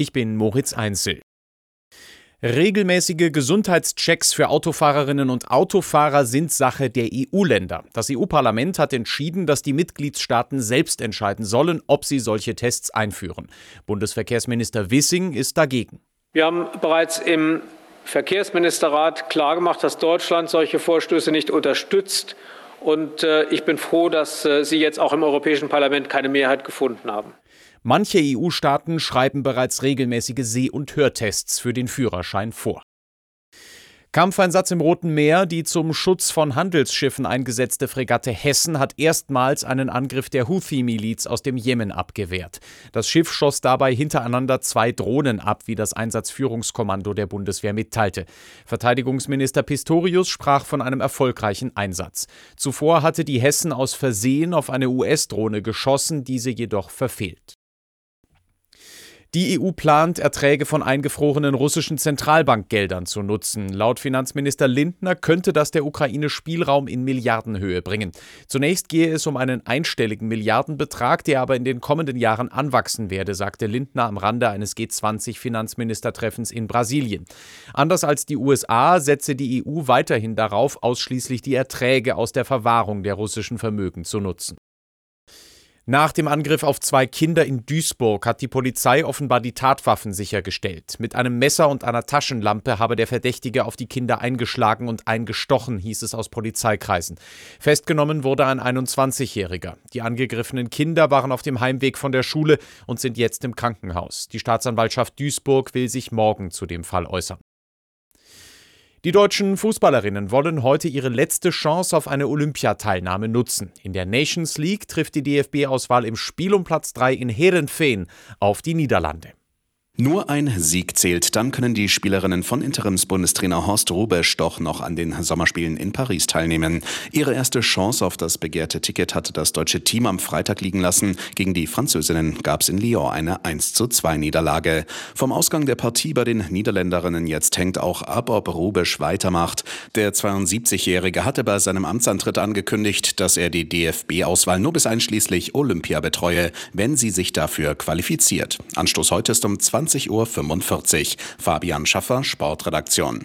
Ich bin Moritz Einzel. Regelmäßige Gesundheitschecks für Autofahrerinnen und Autofahrer sind Sache der EU-Länder. Das EU-Parlament hat entschieden, dass die Mitgliedstaaten selbst entscheiden sollen, ob sie solche Tests einführen. Bundesverkehrsminister Wissing ist dagegen. Wir haben bereits im Verkehrsministerrat klargemacht, dass Deutschland solche Vorstöße nicht unterstützt. Und äh, ich bin froh, dass äh, Sie jetzt auch im Europäischen Parlament keine Mehrheit gefunden haben. Manche EU-Staaten schreiben bereits regelmäßige Seh- und Hörtests für den Führerschein vor. Kampfeinsatz im Roten Meer. Die zum Schutz von Handelsschiffen eingesetzte Fregatte Hessen hat erstmals einen Angriff der Houthi-Miliz aus dem Jemen abgewehrt. Das Schiff schoss dabei hintereinander zwei Drohnen ab, wie das Einsatzführungskommando der Bundeswehr mitteilte. Verteidigungsminister Pistorius sprach von einem erfolgreichen Einsatz. Zuvor hatte die Hessen aus Versehen auf eine US-Drohne geschossen, diese jedoch verfehlt. Die EU plant, Erträge von eingefrorenen russischen Zentralbankgeldern zu nutzen. Laut Finanzminister Lindner könnte das der Ukraine Spielraum in Milliardenhöhe bringen. Zunächst gehe es um einen einstelligen Milliardenbetrag, der aber in den kommenden Jahren anwachsen werde, sagte Lindner am Rande eines G20-Finanzministertreffens in Brasilien. Anders als die USA setze die EU weiterhin darauf, ausschließlich die Erträge aus der Verwahrung der russischen Vermögen zu nutzen. Nach dem Angriff auf zwei Kinder in Duisburg hat die Polizei offenbar die Tatwaffen sichergestellt. Mit einem Messer und einer Taschenlampe habe der Verdächtige auf die Kinder eingeschlagen und eingestochen, hieß es aus Polizeikreisen. Festgenommen wurde ein 21-Jähriger. Die angegriffenen Kinder waren auf dem Heimweg von der Schule und sind jetzt im Krankenhaus. Die Staatsanwaltschaft Duisburg will sich morgen zu dem Fall äußern. Die deutschen Fußballerinnen wollen heute ihre letzte Chance auf eine Olympiateilnahme nutzen. In der Nations League trifft die DFB-Auswahl im Spiel um Platz 3 in Herenveen auf die Niederlande. Nur ein Sieg zählt, dann können die Spielerinnen von Interimsbundestrainer Horst Rubesch doch noch an den Sommerspielen in Paris teilnehmen. Ihre erste Chance auf das begehrte Ticket hatte das deutsche Team am Freitag liegen lassen. Gegen die Französinnen gab es in Lyon eine 1 zu 2 Niederlage. Vom Ausgang der Partie bei den Niederländerinnen jetzt hängt auch ab, ob Rubesch weitermacht. Der 72-Jährige hatte bei seinem Amtsantritt angekündigt, dass er die DFB-Auswahl nur bis einschließlich Olympia betreue, wenn sie sich dafür qualifiziert. Anstoß heute ist um 20 20.45 Uhr. Fabian Schaffer, Sportredaktion.